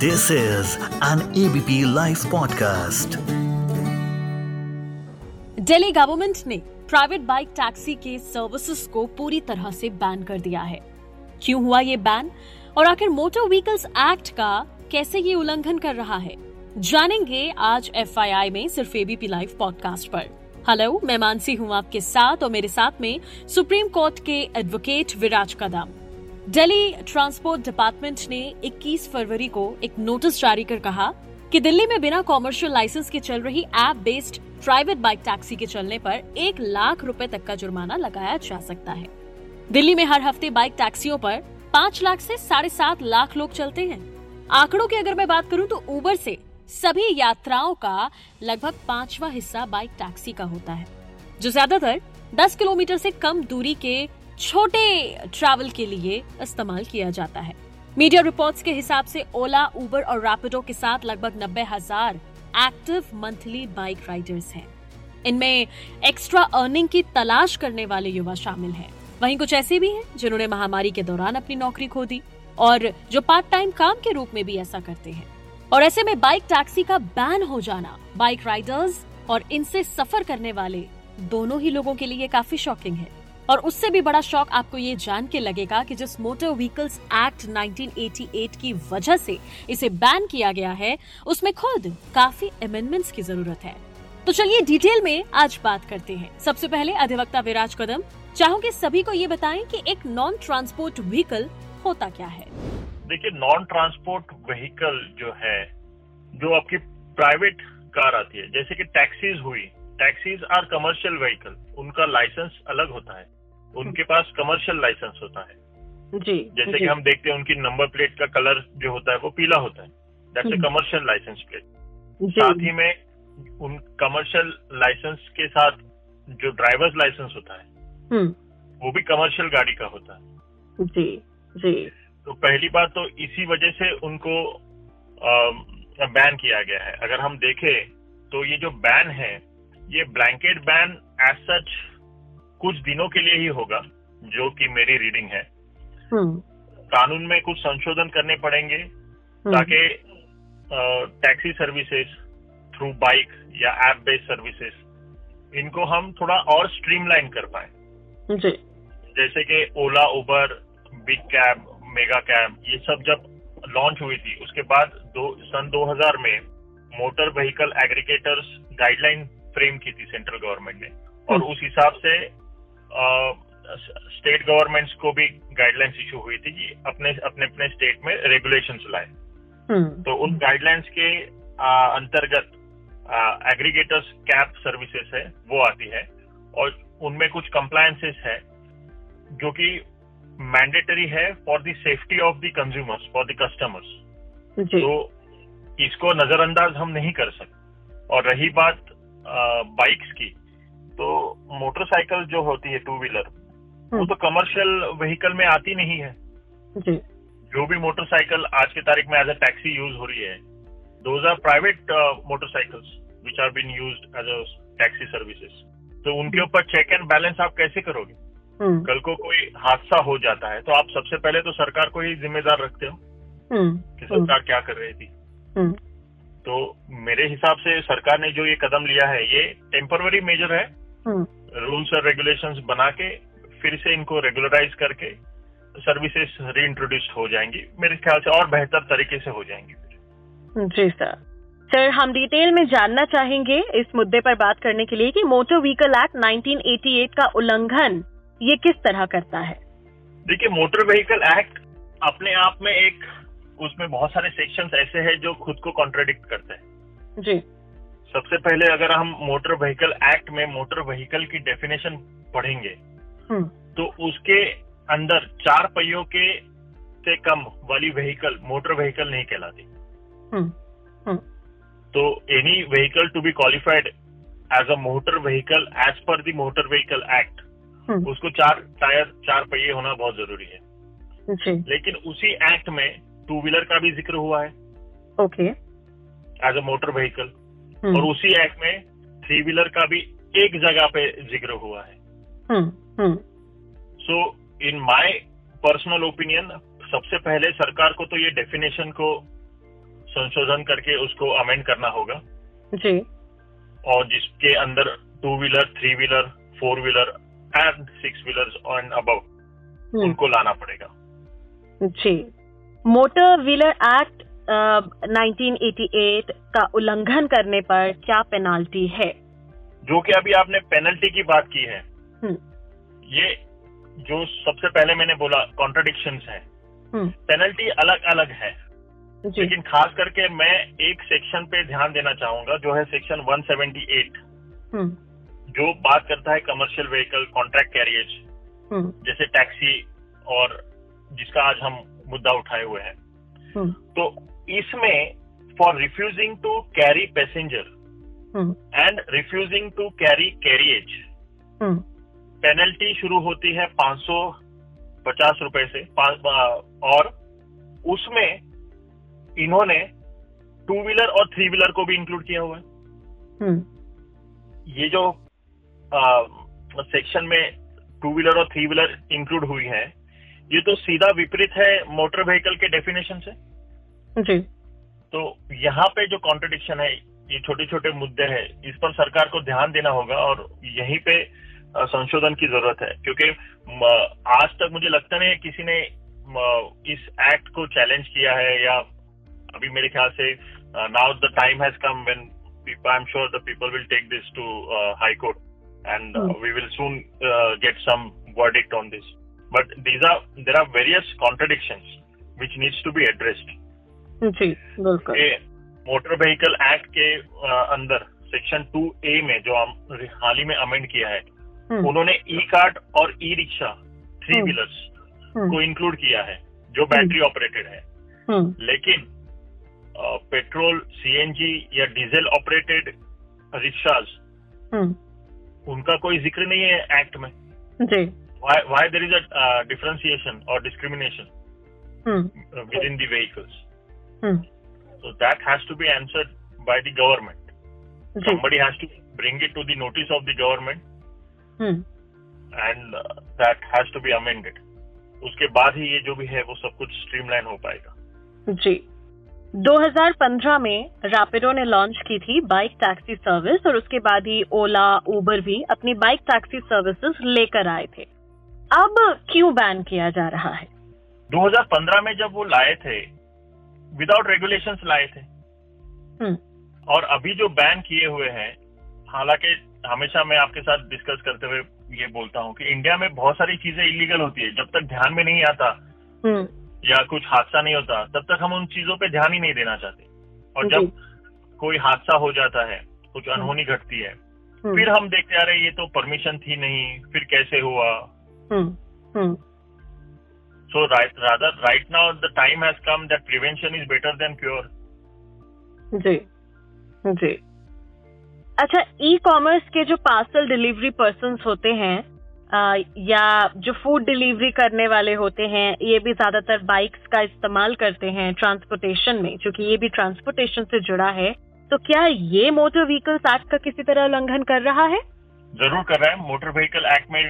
This is an ABP live podcast Delhi government ने private bike taxi के services को पूरी तरह से बैन कर दिया है। क्यों हुआ ये बैन और आखिर मोटर व्हीकल्स एक्ट का कैसे ये उल्लंघन कर रहा है? जानेंगे आज एफआईआई में सिर्फ़ एबीपी लाइव पॉडकास्ट पर। हेलो मैं मानसी हूँ आपके साथ और मेरे साथ में सुप्रीम कोर्ट के advocate Viraj Kadam Delhi transport department ने 21 फरवरी को एक नोटिस जारी कर कहा कि दिल्ली में बिना कॉमर्शियल लाइसेंस के चल रही app based private bike taxi के चलने पर एक लाख रुपए तक का जुर्माना लगाया जा सकता है। दिल्ली में हर हफ़्ते बाइक टैक्सियों पर पाँच लाख से साढ़े सात लाख लोग चलते हैं। आंकड़ों की अगर मैं बात करूँ तो ऊबर से सभी यात्राओं का लगभग पांचवा हिस्सा बाइक टैक्सी का होता है, जो ज़्यादातर 10 किलोमीटर से कम दूरी के छोटे ट्रैवल के लिए इस्तेमाल किया जाता है। मीडिया रिपोर्ट्स के हिसाब से ओला उबर और रैपिडो के साथ लगभग नब्बे हज़ार एक्टिव मंथली बाइक राइडर्स हैं। इनमें एक्स्ट्रा अर्निंग की तलाश करने वाले युवा शामिल हैं। वहीं कुछ ऐसे भी हैं जिन्होंने महामारी के दौरान अपनी नौकरी खो दी और जो पार्ट टाइम काम के रूप में भी ऐसा करते हैं। और ऐसे में बाइक टैक्सी का बैन हो जाना बाइक राइडर्स और इनसे सफ़र करने वाले दोनों ही लोगों के लिए काफ़ी शॉकिंग है। और उससे भी बड़ा शौक आपको ये जान के लगेगा कि जिस मोटर व्हीकल्स एक्ट 1988 की वजह से इसे बैन किया गया है, उसमें खुद काफ़ी अमेंडमेंट्स की ज़रूरत है। तो चलिए डिटेल में आज बात करते हैं। सबसे पहले अधिवक्ता विराज कदम, चाहूँगे सभी को ये बताएँ कि एक नॉन ट्रांसपोर्ट व्हीकल होता क्या है? देखिए नॉन ट्रांसपोर्ट व्हीकल जो है, जो आपकी प्राइवेट कार आती है, जैसे कि टैक्सीज हुई टैक्सीज आर कमर्शियल व्हीकल उनका लाइसेंस अलग होता है। उनके पास कमर्शियल लाइसेंस होता है। जी जैसे जी, कि हम देखते हैं उनकी नंबर प्लेट का कलर जो होता है वो पीला होता है। That's hmm. Commercial licence plate साथ ही में उन कमर्शियल लाइसेंस के साथ जो ड्राइवर्स लाइसेंस होता है हम्म, वो भी कमर्शियल गाड़ी का होता है। जी जी। तो पहली बात तो इसी वजह से उनको बैन किया गया है। अगर हम देखें तो ये जो बैन है ये ब्लैंकेट बैन एज सच कुछ दिनों के लिए ही होगा जो कि मेरी रीडिंग है। हम्म, कानून में कुछ संशोधन करने पड़ेंगे हम्म, ताकि टैक्सी सर्विसेज़ थ्रू बाइक या ऐप बेस्ड सर्विसेज़ इनको हम थोड़ा और स्ट्रीमलाइन कर पाए। जी। जैसे कि Ola Uber big cab mega cab ये सब जब लॉन्च हुई थी उसके बाद दो सन 2000 में motor vehicle aggregators guideline frame की थी सेंट्रल गवर्नमेंट ने। और हम्म। उस हिसाब से स्टेट गवर्नमेंट्स को भी गाइडलाइंस इशू हुई थी कि अपने अपने अपने स्टेट में रेगुलेशंस लाए। हम्म, तो उन गाइडलाइंस के आ, अंतर्गत एग्रीगेटर्स कैब सर्विसेज़ है वो आती है। और उनमें कुछ कंप्लायंसेस है जो कि मैंडेटरी है for the safety of the consumers for the customers तो इसको नजरअंदाज हम नहीं कर सकते। और रही बात बाइक्स की तो मोटरसाइकिल जो होती है टू व्हीलर वो हम्म, तो कमर्शियल व्हीकल में आती नहीं है। जी। जो भी मोटरसाइकिल आज की तारीख में एज अ टैक्सी यूज़ हो रही है those are private motorcycles which are been use as a taxi services तो उनके ऊपर चेक एंड बैलेंस आप कैसे करोगे? हम्म, कल को कोई हादसा हो जाता है तो आप सबसे पहले तो सरकार को ही जिम्मेदार रखते हो हम्म, कि सरकार क्या कर रही थी। तो मेरे हिसाब से सरकार ने जो ये कदम लिया है ये टेम्पररी मेजर है रूल्स और रेगुलेशंस बना के फिर से इनको रेगुलराइज करके सर्विसेज़ रीइंट्रोड्यूस हो जाएँगी। मेरे ख्याल से और बेहतर तरीके से हो जाएँगी फिर। जी सर सर हम डिटेल में जानना चाहेंगे इस मुद्दे पर बात करने के लिए कि मोटर व्हीकल एक्ट 1988 का उल्लंघन ये किस तरह करता है? देखिए मोटर व्हीकल एक्ट अपने आप में एक उसमें बहुत सारे सेक्शंस ऐसे हैं जो खुद को कॉन्ट्रडिक्ट करते हैं। जी। सबसे पहले अगर हम मोटर व्हीकल एक्ट में मोटर व्हीकल की डेफिनेशन पढ़ेंगे हम्म, तो उसके अंदर चार पहियों के से कम वाली व्हीकल मोटर व्हीकल नहीं कहलाती। हम्म, हम्म, तो any vehicle to be qualified as a motor vehicle as per the motor vehicle act उसको चार टायर चार पहिए होना बहुत ज़रूरी है। जी। लेकिन उसी एक्ट में टू व्हीलर का भी ज़िक्र हुआ है। Okay as a motor vehicle और उसी एक्ट में थ्री व्हीलर का भी एक जगह पे ज़िक्र हुआ है। Hmm, hmm, so in my personal opinion सबसे पहले सरकार को तो ये डेफिनेशन को संशोधन करके उसको अमेंड करना होगा। जी। और जिसके अंदर two wheeler three wheeler four wheeler and six wheeler and above hmm, उनको लाना पड़ेगा। जी। मोटर व्हीलर एक्ट 1988 का उल्लंघन करने पर क्या पेनाल्टी है? जो कि अभी आपने पेनल्टी की बात की है। हम्म, ये जो सबसे पहले मैंने बोला कॉन्ट्रडिक्शन है। हम्म, पेनल्टी अलग अलग है लेकिन खास करके मैं एक सेक्शन पे ध्यान देना चाहूँगा जो है सेक्शन 178 हम्म, जो बात करता है कमर्शियल व्हीकल कॉन्ट्रैक्ट कैरियज जैसे टैक्सी और जिसका आज हम मुद्दा उठाए हुए हैं। तो इसमें for refusing to carry passenger and refusing to carry carriage hmm, penalty शुरू होती है 550 रुपए से पाँच- आ, और उसमें इन्होंने टू व्हीलर और थ्री व्हीलर को भी इंक्लूड किया हुआ है। हम्म, ये जो सेक्शन में टू व्हीलर और थ्री व्हीलर इंक्लूड हुई है ये तो सीधा विपरीत है मोटर व्हीकल के डेफिनेशन से। जी। तो यहाँ पे जो कॉन्ट्रडिक्शन है ये छोटे छोटे मुद्दे हैं इस पर सरकार को ध्यान देना होगा और यहीं पे संशोधन की ज़रूरत है। क्योंकि आज तक मुझे लगता नहीं है किसी ने इस एक्ट को चैलेंज किया है या अभी मेरे ख्याल से now the time has come when I am sure the people will take this to High Court and. We will soon get some verdict on this. But these are there are various contradictions which needs to be addressed. जी बिल्कुल। Motor vehicle act के अंदर section two ए में जो हम हाल ही में amend किया है हम्म, उन्होंने ई कार्ट और ई rickshaw three hmm. Wheelers hmm, को इंक्लूड किया है जो बैटरी ऑपरेटेड है। हम्म, लेकिन पेट्रोल सीएनजी या डीजल ऑपरेटेड रिक्शाज हम्म, उनका कोई ज़िक्र नहीं है एक्ट में। जी। Why there is a differentiation और discrimination hmm, within the vehicles hmm, so that has to be answered by the government. जी somebody has to bring it to the notice of the government. Hmm, and uh, that has to be amended. उसके बाद ही ये जो भी है वो सब कुछ स्ट्रीमलाइन हो पाएगा। जी। 2015 में रैपिडो ने लॉन्च की थी बाइक टैक्सी सर्विस और उसके बाद ही ओला उबर भी अपनी बाइक टैक्सी सर्विसेज़ लेकर आए थे। अब क्यों बैन किया जा रहा है? 2015 में जब वो लाए थे विदाउट रेगुलेशन लाए थे। हम्म, और अभी जो बैन किए हुए हैं हालाँकि हमेशा मैं आपके साथ डिस्कस करते हुए ये बोलता हूँ कि इंडिया में बहुत सारी चीज़ें इलीगल होती है। जब तक ध्यान में नहीं आता हम्म, या कुछ हादसा नहीं होता तब तक हम उन चीज़ों पे ध्यान ही नहीं देना चाहते। और जी। जब कोई हादसा हो जाता है कुछ अनहोनी घटती है हम्म, फिर हम देखते आ रहे ये तो परमिशन थी नहीं फिर कैसे हुआ? हम्म, so rather right now the time has come that prevention is better than cure जी जी। अच्छा ई कॉमर्स के जो पार्सल डिलीवरी पर्सन होते हैं आ, या जो फ़ूड डिलीवरी करने वाले होते हैं ये भी ज़्यादातर बाइक्स का इस्तेमाल करते हैं ट्रांसपोर्टेशन में क्योंकि ये भी ट्रांसपोर्टेशन से जुड़ा है। तो क्या ये मोटर व्हीकल्स एक्ट का किसी तरह उल्लंघन कर रहा है? ज़रूर कर रहा है। मोटर व्हीकल एक्ट में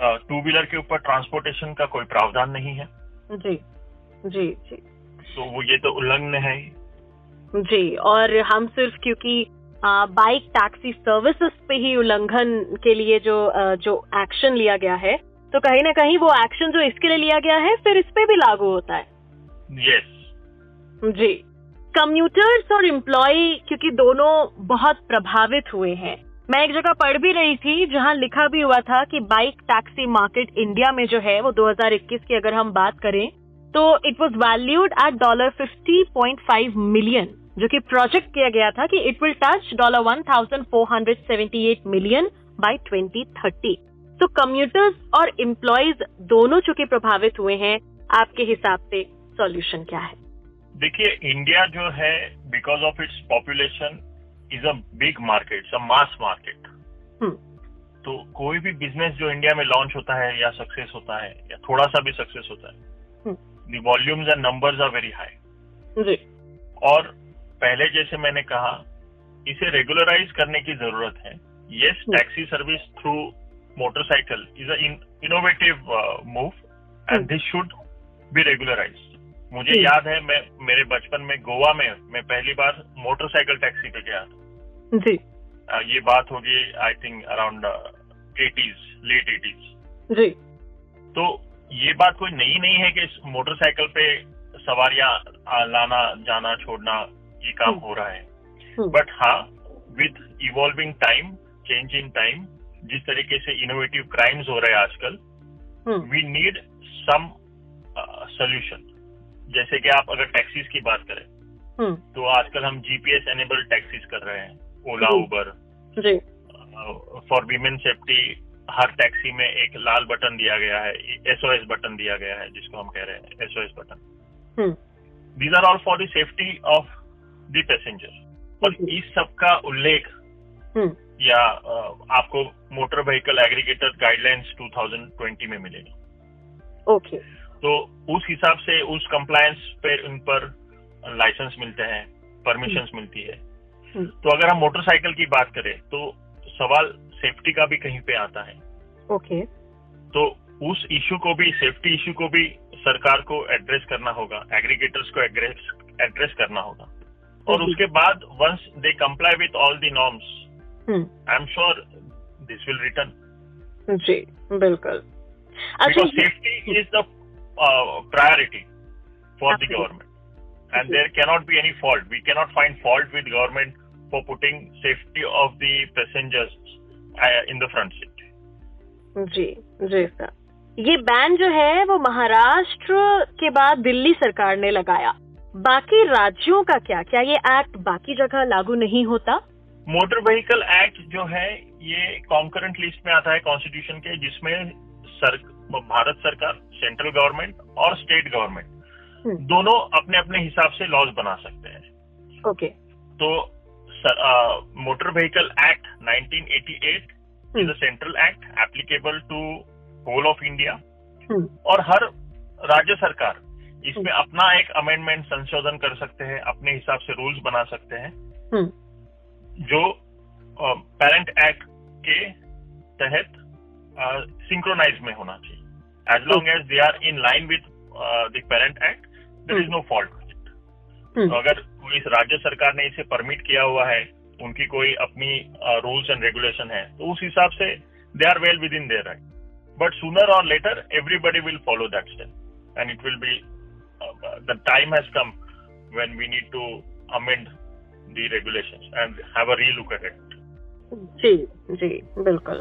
टू व्हीलर के ऊपर ट्रांसपोर्टेशन का कोई प्रावधान नहीं है? जी जी जी। तो वो ये तो उल्लंघन है जी और हम सिर्फ़ क्योंकि बाइक टैक्सी सर्विसेज़ पे ही उल्लंघन के लिए जो आ, जो एक्शन लिया गया है तो कहीं ना कहीं वो एक्शन जो इसके लिए लिया गया है फिर इस पे भी लागू होता है। यस जी। कम्यूटर्स और एम्प्लॉय क्योंकि दोनों बहुत प्रभावित हुए हैं मैं एक जगह पढ़ भी रही थी, जहाँ लिखा भी हुआ था कि बाइक टैक्सी मार्केट इंडिया में जो है, वो 2021 की अगर हम बात करें तो it was valued at dollar 50.5 million जो कि प्रोजेक्ट किया गया था कि it will touch dollar 1478 million by 2030 तो कम्यूटर्स और एम्प्लॉयज़ दोनों चूँकि प्रभावित हुए हैं, आपके हिसाब से सॉल्यूशन क्या है? देखिए इंडिया जो है because of its population is a big market a mass market तो कोई भी बिज़नेस जो इंडिया में लॉन्च होता है या सक्सेस होता है या थोड़ा सा भी सक्सेस होता है the volumes and numbers are very high और पहले जैसे मैंने कहा इसे रेगुलराइज करने की ज़रूरत है। Yes. Taxi service through motorcycle is a innovative move and. This should be regularise मुझे याद है मैं मेरे बचपन में गोवा में मैं पहली बार मोटरसाइकिल टैक्सी पे गया था। जी। ये बात होगी I think around eighties late eighties जी। तो ये बात कोई नई नहीं है कि इस मोटरसाइकिल पे सवारियाँ लाना जाना छोड़ना ये काम हम्म। हो रहा है। हम्म, बट हाँ with evolving time change in time जिस तरीके से इनोवेटिव क्राइम्स हो रहे हैं आजकल hmm, we need some solution जैसे कि आप अगर टैक्सीज की बात करें हम्म, तो आजकल हम जीपीएस एनेबल टैक्सीज कर रहे हैं। ओला उबर जी। फॉर वीमेन सेफ्टी हर टैक्सी में एक लाल बटन दिया गया है एसओएस बटन दिया गया है जिसको हम कह रहे हैं SOS button hmm, these are all for the safety of the passenger जी। इस सब का उल्लेख हम्म, या आपको मोटर व्हीकल एग्रीगेटर गाइडलाइंस 2020 में मिलेगा। ओके तो उस हिसाब से उस कंप्लायंस पे उन पर लाइसेंस मिलते हैं परमिशंस मिलती है। हम्म, तो अगर हम मोटरसाइकिल की बात करें तो सवाल सेफ्टी का भी कहीं पे आता है। ओके तो उस इशू को भी सेफ्टी इशू को भी सरकार को एड्रेस करना होगा एग्रीगेटर्स को एड्रेस एड्रेस करना होगा। और उसके बाद once they comply with all the norms I am sure this will return जी बिल्कुल। अच्छा because ये- safety is the uh, priority for the Absolutely. government and Okay. there cannot be any fault. We for putting safety of the passengers uh, in the front seat. जी जी sir ये ban जो है वो महाराष्ट्र के बाद दिल्ली सरकार ने लगाया। बाकी राज्यों का क्या? क्या ये एक्ट बाकी जगह लागू नहीं होता? मोटर व्हीकल एक्ट जो है ये कॉन्करेंट लिस्ट में आता है कॉन्स्टिट्यूशन के जिसमें सर, भारत सरकार सेंट्रल गवर्नमेंट और स्टेट गवर्नमेंट हम्म, दोनों अपने अपने हिसाब से लॉज बना सकते हैं। ओके तो motor vehicle act 1988 is a central act applicable to whole of India. Hmm, और हर राज्य सरकार इसमें अपना एक अमेंडमेंट संशोधन कर सकते हैं अपने हिसाब से रूल्स बना सकते हैं। हम्म, जो पेरेंट uh, एक्ट के तहत सिंक्रोनाइज uh, में होना चाहिए। As long as they are in line with the parent act there is no fault अगर कोई राज्य सरकार ने इसे परमिट किया हुआ है, उनकी कोई अपनी रूल्स एंड रेगुलेशन है तो उस हिसाब से they are well within their right but sooner or later everybody will follow that step and it will be the time has come when we need to amend the regulations and have a relook at it जी जी, बिल्कुल।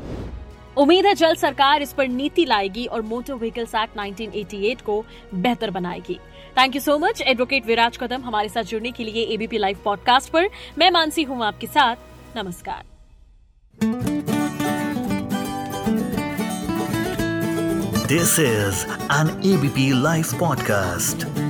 उम्मीद है जल्द सरकार इस पर नीति लाएगी और मोटर व्हीकल्स एक्ट 1988 को बेहतर बनाएगी। Thank you so much advocate Viraj Kadam हमारे साथ जुड़ने के लिए एबीपी लाइव पॉडकास्ट पर। मैं मानसी हूँ आपके साथ। नमस्कार। This is an ABP Life podcast.